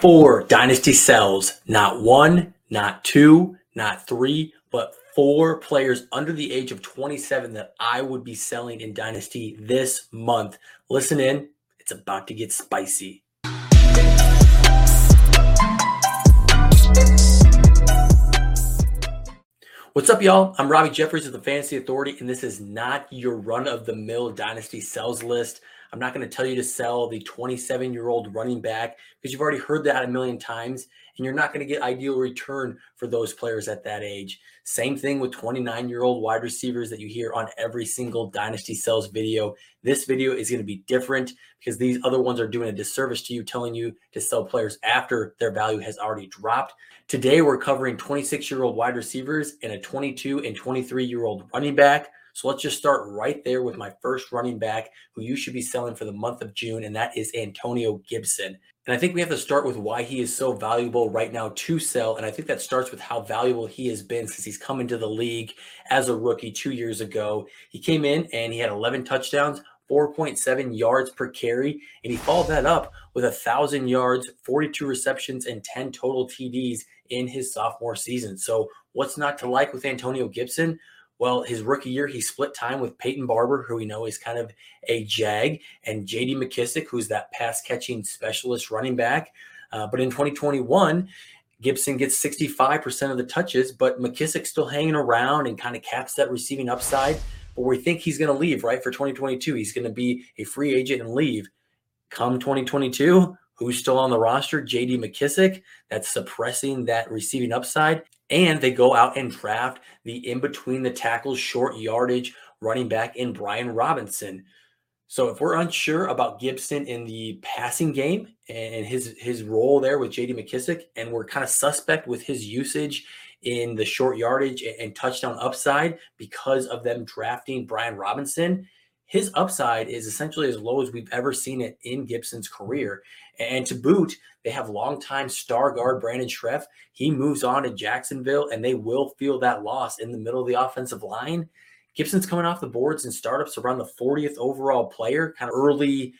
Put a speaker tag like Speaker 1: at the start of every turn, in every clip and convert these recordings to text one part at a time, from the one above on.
Speaker 1: four dynasty sells, not one, not two, not three, but four players under the age of 27 that I would be selling in dynasty this month. Listen in, it's about to get spicy. What's up, y'all? I'm Robby Jeffries of the Fantasy Authority, and this is not your run of the mill dynasty sells list. I'm not going to tell you to sell the 27 year old running back because you've already heard that a million times and you're not going to get ideal return for those players at that age. Same thing with 29 year old wide receivers that you hear on every single Dynasty Sells video. This video is going to be different because these other ones are doing a disservice to you, telling you to sell players after their value has already dropped. Today, we're covering 26 year old wide receivers and a 22 and 23 year old running back. So let's just start right there with my first running back who you should be selling for the month of June, and that is Antonio Gibson. And I think we have to start with why he is so valuable right now to sell. And I think that starts with how valuable he has been since he's come into the league as a rookie two years ago. He came in and he had 11 touchdowns, 4.7 yards per carry, and he followed that up with a thousand yards, 42 receptions, and 10 total TDs in his sophomore season. So, what's not to like with Antonio Gibson? Well, his rookie year, he split time with Peyton Barber, who we know is kind of a jag, and JD McKissic, who's that pass catching specialist running back. Uh, but in 2021, Gibson gets 65% of the touches, but McKissic's still hanging around and kind of caps that receiving upside. But we think he's going to leave, right? For 2022, he's going to be a free agent and leave. Come 2022, who's still on the roster? JD McKissic. That's suppressing that receiving upside. And they go out and draft the in between the tackles, short yardage running back in Brian Robinson. So if we're unsure about Gibson in the passing game and his his role there with JD McKissic, and we're kind of suspect with his usage in the short yardage and touchdown upside because of them drafting Brian Robinson, his upside is essentially as low as we've ever seen it in Gibson's career. And to boot, they have longtime star guard Brandon Scherff. He moves on to Jacksonville, and they will feel that loss in the middle of the offensive line. Gibson's coming off the boards and startups around the 40th overall player, kind of early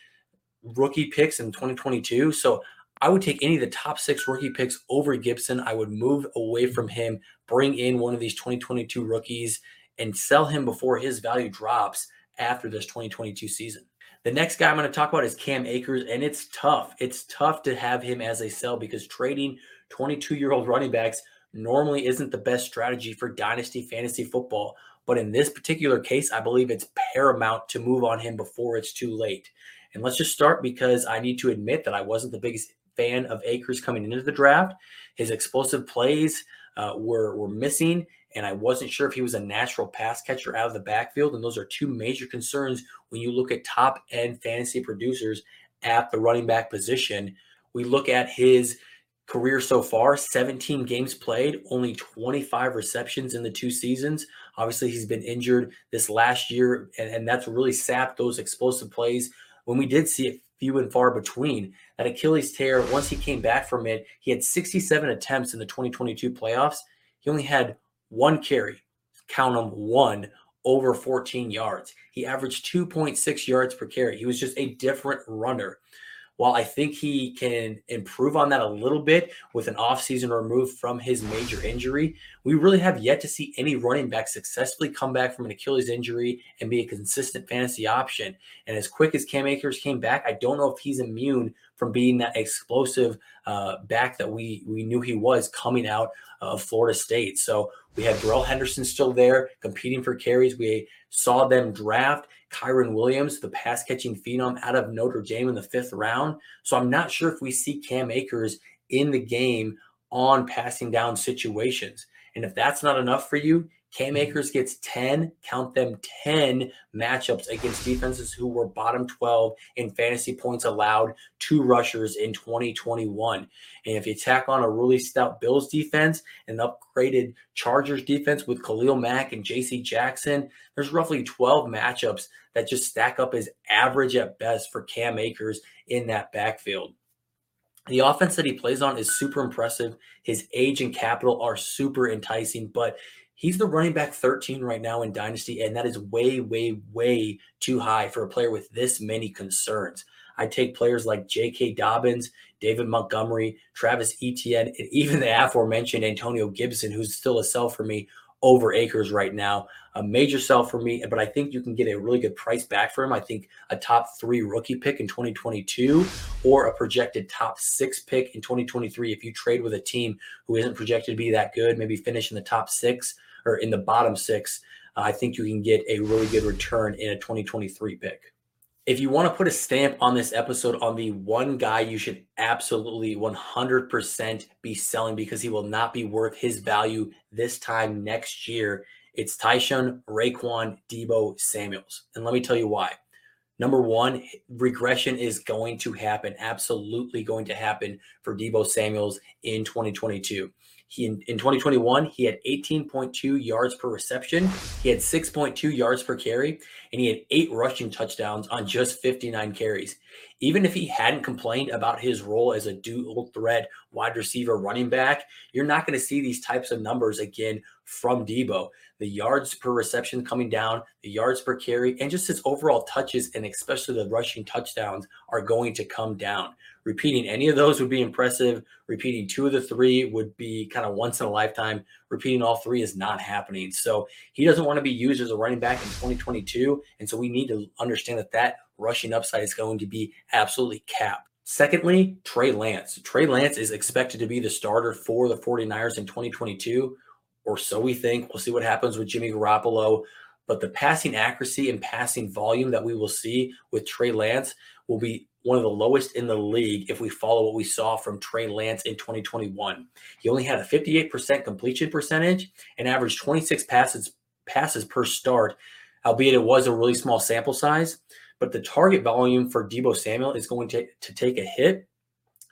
Speaker 1: rookie picks in 2022. So I would take any of the top six rookie picks over Gibson. I would move away from him, bring in one of these 2022 rookies, and sell him before his value drops after this 2022 season. The next guy I'm going to talk about is Cam Akers, and it's tough. It's tough to have him as a sell because trading 22 year old running backs normally isn't the best strategy for dynasty fantasy football. But in this particular case, I believe it's paramount to move on him before it's too late. And let's just start because I need to admit that I wasn't the biggest fan of Akers coming into the draft. His explosive plays uh, were, were missing, and I wasn't sure if he was a natural pass catcher out of the backfield. And those are two major concerns when you look at top end fantasy producers at the running back position. We look at his career so far 17 games played, only 25 receptions in the two seasons. Obviously, he's been injured this last year, and, and that's really sapped those explosive plays when we did see it few and far between. That Achilles tear, once he came back from it, he had 67 attempts in the 2022 playoffs. He only had one carry, count them one, over 14 yards. He averaged 2.6 yards per carry. He was just a different runner. While I think he can improve on that a little bit with an offseason removed from his major injury, we really have yet to see any running back successfully come back from an Achilles injury and be a consistent fantasy option. And as quick as Cam Akers came back, I don't know if he's immune from being that explosive uh, back that we we knew he was coming out of Florida State. So we had Darrell Henderson still there competing for carries. We saw them draft Kyren Williams, the pass catching phenom out of Notre Dame in the fifth round. So I'm not sure if we see Cam Akers in the game on passing down situations. And if that's not enough for you, Cam Akers gets 10, count them 10 matchups against defenses who were bottom 12 in fantasy points allowed to rushers in 2021. And if you tack on a really stout Bills defense and upgraded Chargers defense with Khalil Mack and JC Jackson, there's roughly 12 matchups that just stack up as average at best for Cam Akers in that backfield. The offense that he plays on is super impressive. His age and capital are super enticing, but he's the running back 13 right now in Dynasty, and that is way, way, way too high for a player with this many concerns. I take players like J.K. Dobbins, David Montgomery, Travis Etienne, and even the aforementioned Antonio Gibson, who's still a sell for me over Akers right now. A major sell for me, but I think you can get a really good price back for him. I think a top three rookie pick in 2022 or a projected top six pick in 2023. If you trade with a team who isn't projected to be that good, maybe finish in the top six or in the bottom six, uh, I think you can get a really good return in a 2023 pick if you want to put a stamp on this episode on the one guy you should absolutely 100% be selling because he will not be worth his value this time next year, it's Tyshun Raekwon Deebo Samuels. And let me tell you why. Number one, regression is going to happen, absolutely going to happen for Deebo Samuels in 2022. He in 2021, he had 18.2 yards per reception. He had 6.2 yards per carry, and he had eight rushing touchdowns on just 59 carries. Even if he hadn't complained about his role as a dual threat wide receiver running back, you're not going to see these types of numbers again from Deebo. The yards per reception coming down, the yards per carry, and just his overall touches, and especially the rushing touchdowns, are going to come down. Repeating any of those would be impressive. Repeating two of the three would be kind of once in a lifetime. Repeating all three is not happening. So he doesn't want to be used as a running back in 2022. And so we need to understand that that rushing upside is going to be absolutely capped. Secondly, Trey Lance. Trey Lance is expected to be the starter for the 49ers in 2022, or so we think. We'll see what happens with Jimmy Garoppolo. But the passing accuracy and passing volume that we will see with Trey Lance will be one of the lowest in the league if we follow what we saw from Trey Lance in 2021. He only had a 58% completion percentage and averaged 26 passes passes per start, albeit it was a really small sample size. But the target volume for Deebo Samuel is going to, to take a hit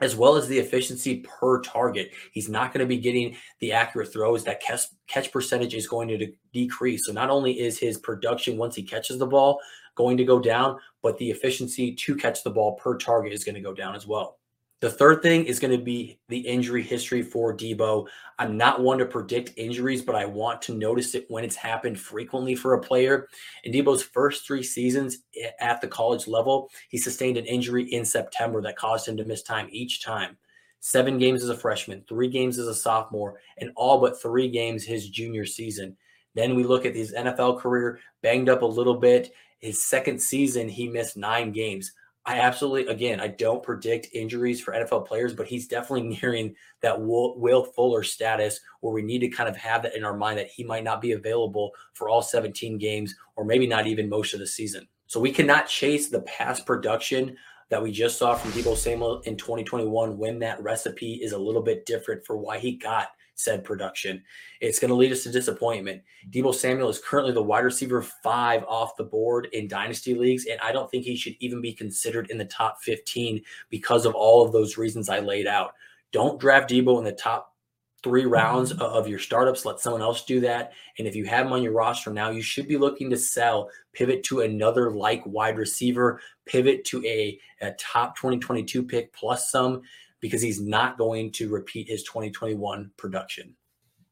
Speaker 1: as well as the efficiency per target. He's not going to be getting the accurate throws. That catch, catch percentage is going to de- decrease. So not only is his production once he catches the ball going to go down, but the efficiency to catch the ball per target is going to go down as well. The third thing is going to be the injury history for Deebo. I'm not one to predict injuries, but I want to notice it when it's happened frequently for a player. In Deebo's first three seasons at the college level, he sustained an injury in September that caused him to miss time each time. Seven games as a freshman, three games as a sophomore, and all but three games his junior season. Then we look at his NFL career, banged up a little bit. His second season, he missed nine games. I absolutely, again, I don't predict injuries for NFL players, but he's definitely nearing that Will, Fuller status where we need to kind of have that in our mind that he might not be available for all 17 games or maybe not even most of the season. So we cannot chase the past production that we just saw from Deebo Samuel in 2021 when that recipe is a little bit different for why he got said production. It's going to lead us to disappointment. Deebo Samuel is currently the wide receiver five off the board in dynasty leagues, and I don't think he should even be considered in the top 15 because of all of those reasons I laid out. Don't draft Deebo in the top three rounds mm-hmm. of your startups. Let someone else do that. And if you have him on your roster now, you should be looking to sell, pivot to another like wide receiver, pivot to a, a top 2022 pick plus some because he's not going to repeat his 2021 production.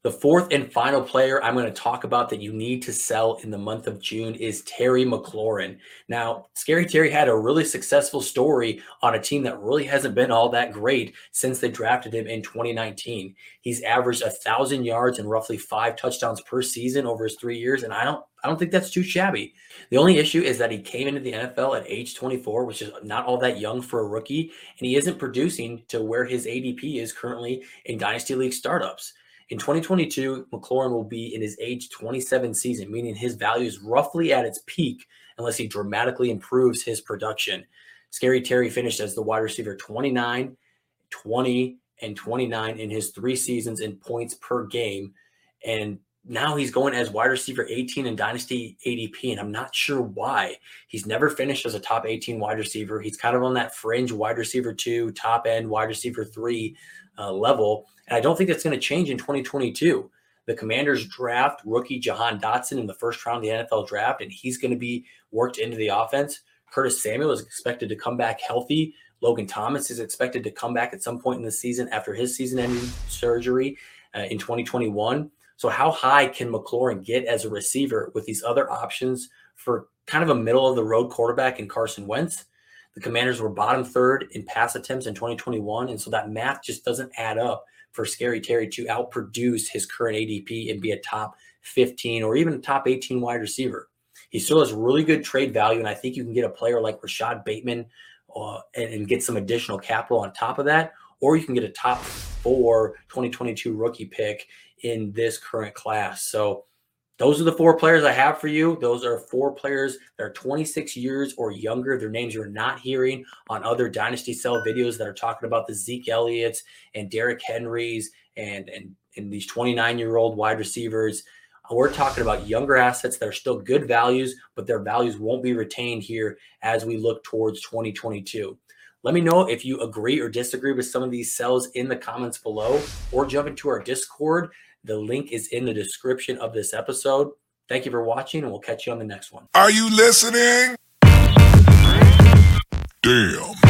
Speaker 1: The fourth and final player I'm going to talk about that you need to sell in the month of June is Terry McLaurin. Now, Scary Terry had a really successful story on a team that really hasn't been all that great since they drafted him in 2019. He's averaged a thousand yards and roughly five touchdowns per season over his three years, and I don't I don't think that's too shabby. The only issue is that he came into the NFL at age 24, which is not all that young for a rookie, and he isn't producing to where his ADP is currently in Dynasty League startups. In 2022, McLaurin will be in his age 27 season, meaning his value is roughly at its peak unless he dramatically improves his production. Scary Terry finished as the wide receiver 29, 20, and 29 in his three seasons in points per game. And now he's going as wide receiver 18 in Dynasty ADP, and I'm not sure why. He's never finished as a top 18 wide receiver. He's kind of on that fringe wide receiver two, top end wide receiver three uh, level. And I don't think that's going to change in 2022. The Commanders draft rookie Jahan Dotson in the first round of the NFL draft, and he's going to be worked into the offense. Curtis Samuel is expected to come back healthy. Logan Thomas is expected to come back at some point in the season after his season ending surgery uh, in 2021. So, how high can McLaurin get as a receiver with these other options for kind of a middle of the road quarterback in Carson Wentz? The Commanders were bottom third in pass attempts in 2021. And so that math just doesn't add up for Scary Terry to outproduce his current ADP and be a top 15 or even a top 18 wide receiver. He still has really good trade value. And I think you can get a player like Rashod Bateman uh, and, and get some additional capital on top of that. Or you can get a top four 2022 rookie pick in this current class. So those are the four players I have for you. Those are four players that are 26 years or younger. Their names you're not hearing on other Dynasty Sell videos that are talking about the Zeke Elliott's and Derrick Henrys and and and these 29 year old wide receivers. We're talking about younger assets that are still good values, but their values won't be retained here as we look towards 2022. Let me know if you agree or disagree with some of these sells in the comments below, or jump into our Discord the link is in the description of this episode. Thank you for watching, and we'll catch you on the next one.
Speaker 2: Are you listening? Damn.